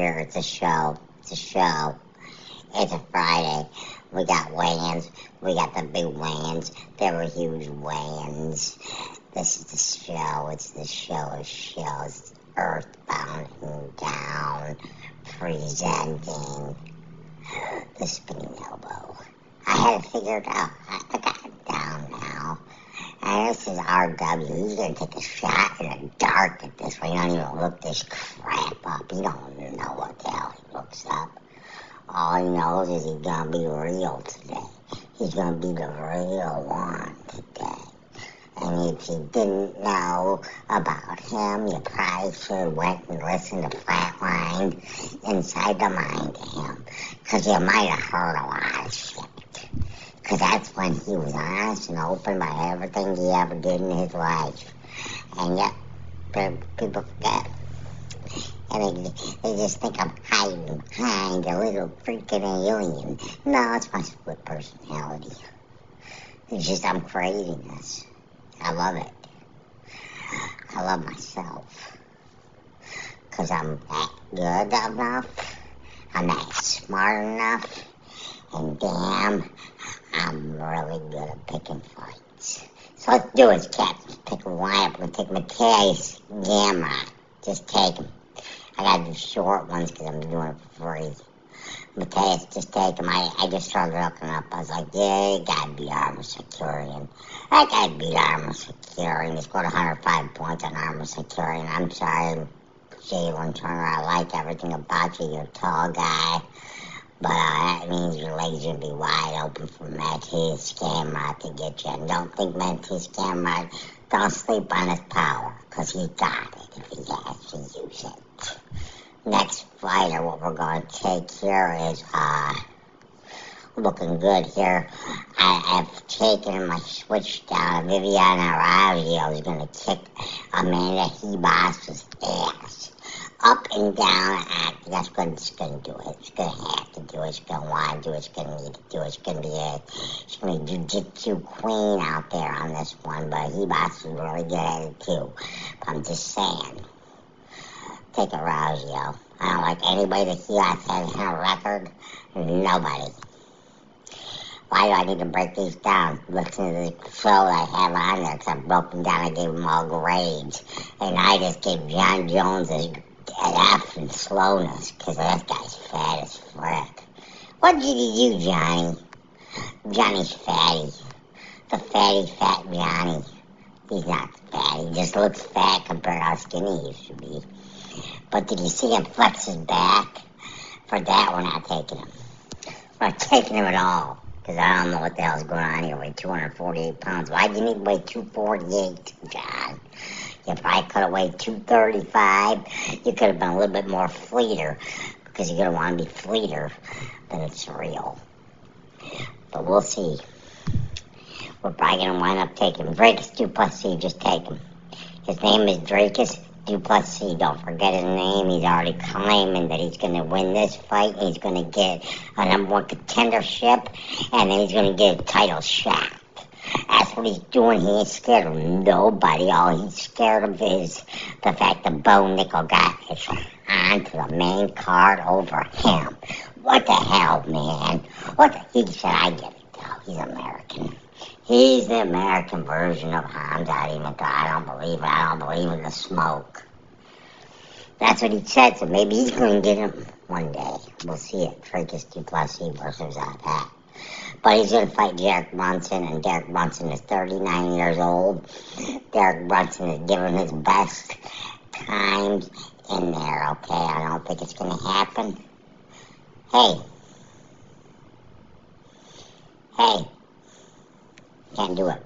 here. It's a show. It's a show. It's a Friday. We got weigh-ins. We got the big weigh-ins. There were huge weigh-ins. This is the show. It's the show of shows. Earthbound and down. Presenting the spinning elbow. I had it figured out. I, got it down now. And this is RW. He's gonna take a shot in the dark at this one. He don't even look this crap up. He don't know what the hell he looks up. All he knows is he's gonna be real today. He's gonna be the real one today. And if you didn't know about him, you probably should have went and listened to Flatline Inside the Mind of him. Cause you might have heard a lot of shit. Cause that's when he was honest and open about everything he ever did in his life. And yet, people forget. And they, just think I'm hiding behind a little freaking alien. No, it's my split personality. It's just I'm creating this. I love it. I love myself. Cause I'm that good enough. I'm that smart enough. And damn, I'm really good at picking fights. So let's do it, Captain. Pick a lineup. To take Mateusz Gamrot. Just take him. I got do short ones because I'm doing it for free. Mateusz, just take him. I, just started looking up. I was like, yeah, you got to be Arman Tsarukyan. I got to beat Arman Tsarukyan. He scored 105 points on Arman Tsarukyan. I'm sorry, Jalin Turner. I like everything about you. You're a tall guy. But uh, that means your legs will be wide open for Mateusz Gamrot to get you. And don't think Mateusz Gamrot, don't sleep on his power, because he got it if he has to use it. Next fighter, what we're going to take here is, uh, looking good here. I, have taken my switch down. Viviane Araújo is going to kick Amanda Ribas's ass up and down act. That's going to do. It. It's going to have to do it. It's going to want to do it. It's going to need to do it. It's going to be a, it's going to be jiu-jitsu queen out there on this one. But Ribas is really good at it too. I'm just saying. Take a Rousio. I don't like anybody that he has had a record. Nobody. Why do I need to break these down? Listen to the show I have on there I broke them down. I gave them all grades. And I just gave Jon Jones a F in slowness because that guy's fat as frick. What did he do, Johnny? Johnny's fatty. The fatty fat Johnny. He's not fat. He just looks fat compared to how skinny he used to be. But did you see him flex his back? For that, we're not taking him. We're not taking him at all. Because I don't know what the hell's going on here. Weigh 248 pounds. Why do you need to weigh 248, Jon? You probably could have weighed 235. You could have been a little bit more fleeter because you're going to want to be fleeter than it's real. But we'll see. We're probably going to wind up taking him Dricus Duplessis. Just take him. His name is Dricus Duplessis. Don't forget his name. He's already claiming that he's going to win this fight. He's going to get a number one contendership, and then he's going to get a title shot. That's what he's doing. He ain't scared of nobody. All he's scared of is the fact that Bo Nickal got his onto the main card over him. What the hell, man? What the? He said, I get it, though. He's American. He's the American version of Khamzat Chimaev. I don't believe it. I don't believe in the smoke. That's what he said, so maybe he's going to get him one day. We'll see it. Dricus Duplessis versus that. But he's going to fight Derek Brunson, and Derek Brunson is 39 years old. Derek Brunson is giving his best times in there, okay? I don't think it's going to happen. Hey. Hey. Can't do it.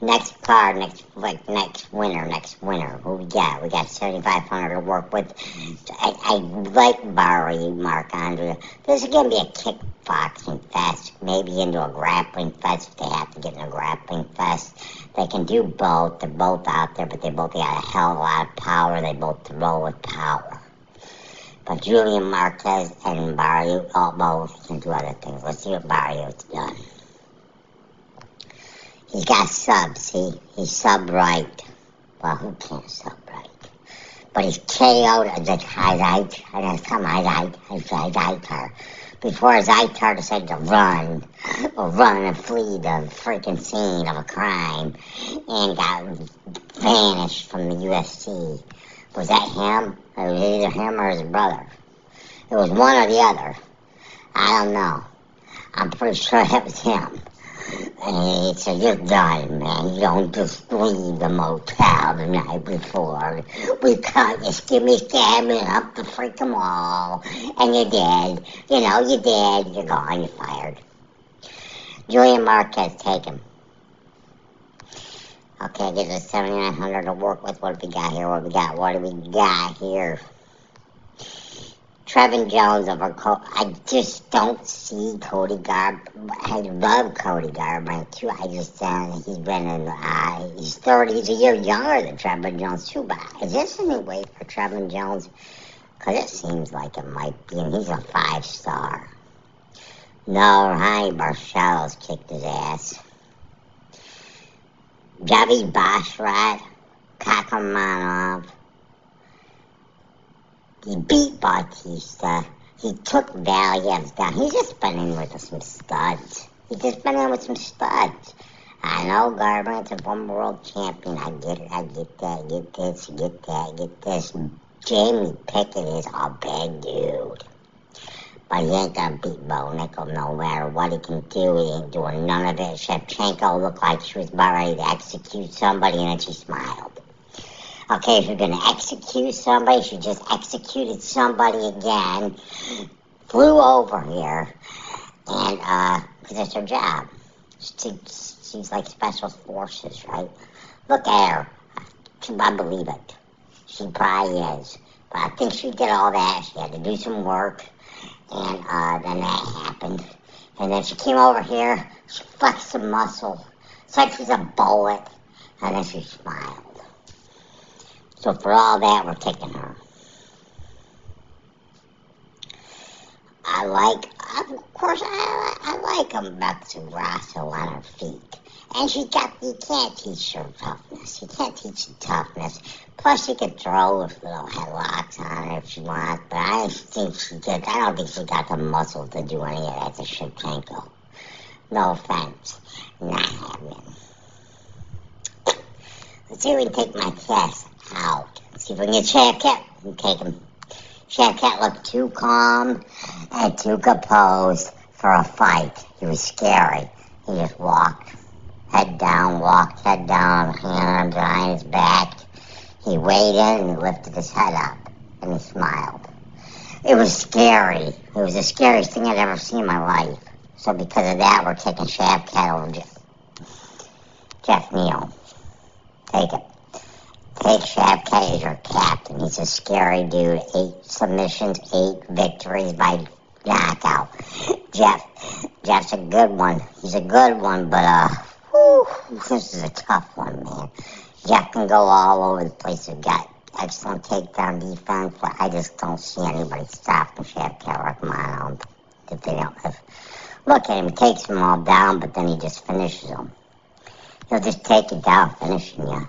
Next card, next like next winner, next winner. Who we got? We got 7,500 to work with. I, I like Barriault Mark Andre. This is gonna be a kickboxing fest, maybe into a grappling fest if they have to get in a grappling fest. They can do both. They're both out there, but they both got a hell of a lot of power. They both throw with power. But Julian Marquez and Barriault, all both can do other things. Let's see what Barriault's done. He got subs. He he sub right. Well, who can't sub right? but he's KO'd the highlight, and it's come highlight, highlight her. Before his eye decided to run, or run and flee the freaking scene of a crime, and got vanished from the UFC. Was that him? It was either him or his brother. It was one or the other. I don't know. I'm pretty sure it was him. And he said, you're man. You don't just leave the motel the night before. We caught you skimmy scamming up the freaking wall. And you're dead. You know, you're dead. You're gone. You're fired. Julian Marquez, take him. Okay, get the 7900 to work with. What do we got here? What do we got? What do we got here? Trevin Jones over Cody. I just don't see Cody Garb. I love Cody Garbrandt too. I just uh, he's been in. Uh, he's thirty. He's a year younger than Trevin Jones too. But is this a new way for Trevin Jones? Because it seems like it might be, and he's a five star. No, Raoni Barcelos kicked his ass. Javi Basharat, Kakhramonov. He beat Bautista. He took Valiev down. He's just been in with some studs. He's just been in with some studs. I know Garbrandt's a former world champion. I get it. I get that. I get this. Get that. I get this. Jamie Pickett is a big dude. But he ain't gonna beat Bo Nickal no matter what he can do. He ain't doing none of it. Shevchenko looked like she was about ready to execute somebody and then she smiled. Okay, if you're going to execute somebody, she just executed somebody again, flew over here, and, uh, because that's her job. She, she's like special forces, right? Look at her. I believe it. She probably is. But I think she did all that. She had to do some work, and, uh, then that happened. And then she came over here, she flexed some muscle. It's like she's a bullet, and then she smiled. So for all that, we're taking her. I like, of course, I, like I like Alexa Grasso on her feet. And she got, you can't teach her toughness. You can't teach her toughness. Plus, she could throw with little headlocks on her if she wants, but I don't think she did. I don't think she got the muscle to do any of that to Shevchenko. No offense. Not happening. Let's see if we take my test. See if we can get Shavkat. We take him. Shavkat looked too calm and too composed for a fight. He was scary. He just walked, head down, walked, head down, hand behind his back. He waited and lifted his head up and he smiled. It was scary. It was the scariest thing I'd ever seen in my life. So because of that, we're taking Shavkat over Jeff, Geoff Neal. Take it. Take Shavkat as your captain. He's a scary dude. Eight submissions, eight victories by knockout. Jeff, Jeff's a good one. He's a good one, but uh, whew, this is a tough one, man. Jeff can go all over the place. He's got excellent takedown defense, but I just don't see anybody stopping Shavkat Rakhmonov if they don't. If, look at him, he takes them all down, but then he just finishes them. He'll just take it down, finishing you.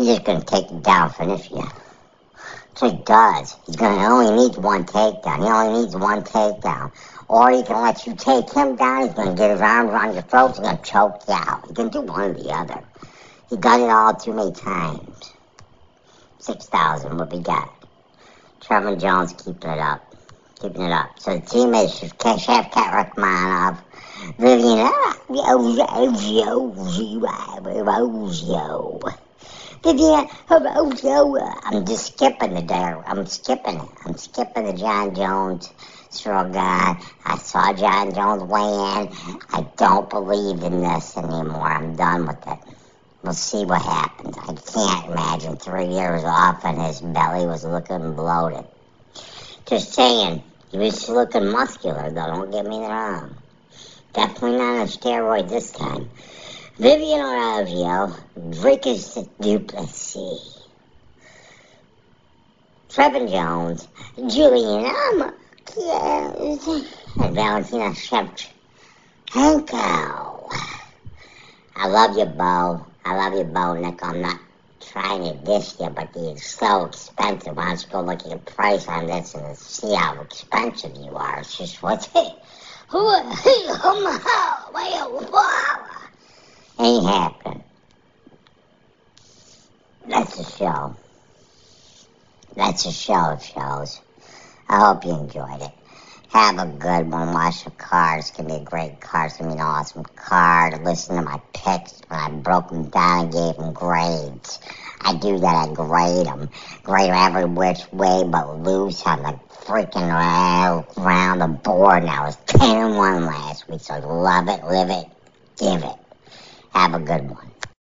He's just going to take it down, you. That's what he does. He's going to only need one takedown. He only needs one takedown. Or he can let you take him down. He's going to get his arms around your throat. He's going to choke you out. He can do one or the other. He done it all too many times. 6,000, what we got? Trevor Jones keeping it up. Keeping it up. So the team is Shavkat Rakhmonov, Vivian ah, Rozio. Vivian Hermoso. Oh, oh, I'm just skipping the dare. I'm skipping it. I'm skipping the Jon Jones struggle. I saw Jon Jones weigh in. I don't believe in this anymore. I'm done with it. We'll see what happens. I can't imagine three years off and his belly was looking bloated. Just saying, he was looking muscular though, don't get me wrong. Definitely not on steroids this time. Vivian Orazio, Dricus Duplessis, Trevin Jones, Julian Amarquez, and Valentina Shevchenko. I love you, Bo. I love you, Bo, Nick. I'm not trying to dish you, but it's so expensive. Why don't you go look at the price on this and see how expensive you are? It's just what's it? Who? Ain't happening. That's a show. That's a show of shows. I hope you enjoyed it. Have a good one. Watch the card. It's going to be a great card. It's going to be an awesome card. Listen to my picks when I broke them down and gave them grades. I do that. I grade them. Grade every which way but loose on the freaking around the board. Now it's 10 and 1 last week. So love it, live it, give it. Have a good one.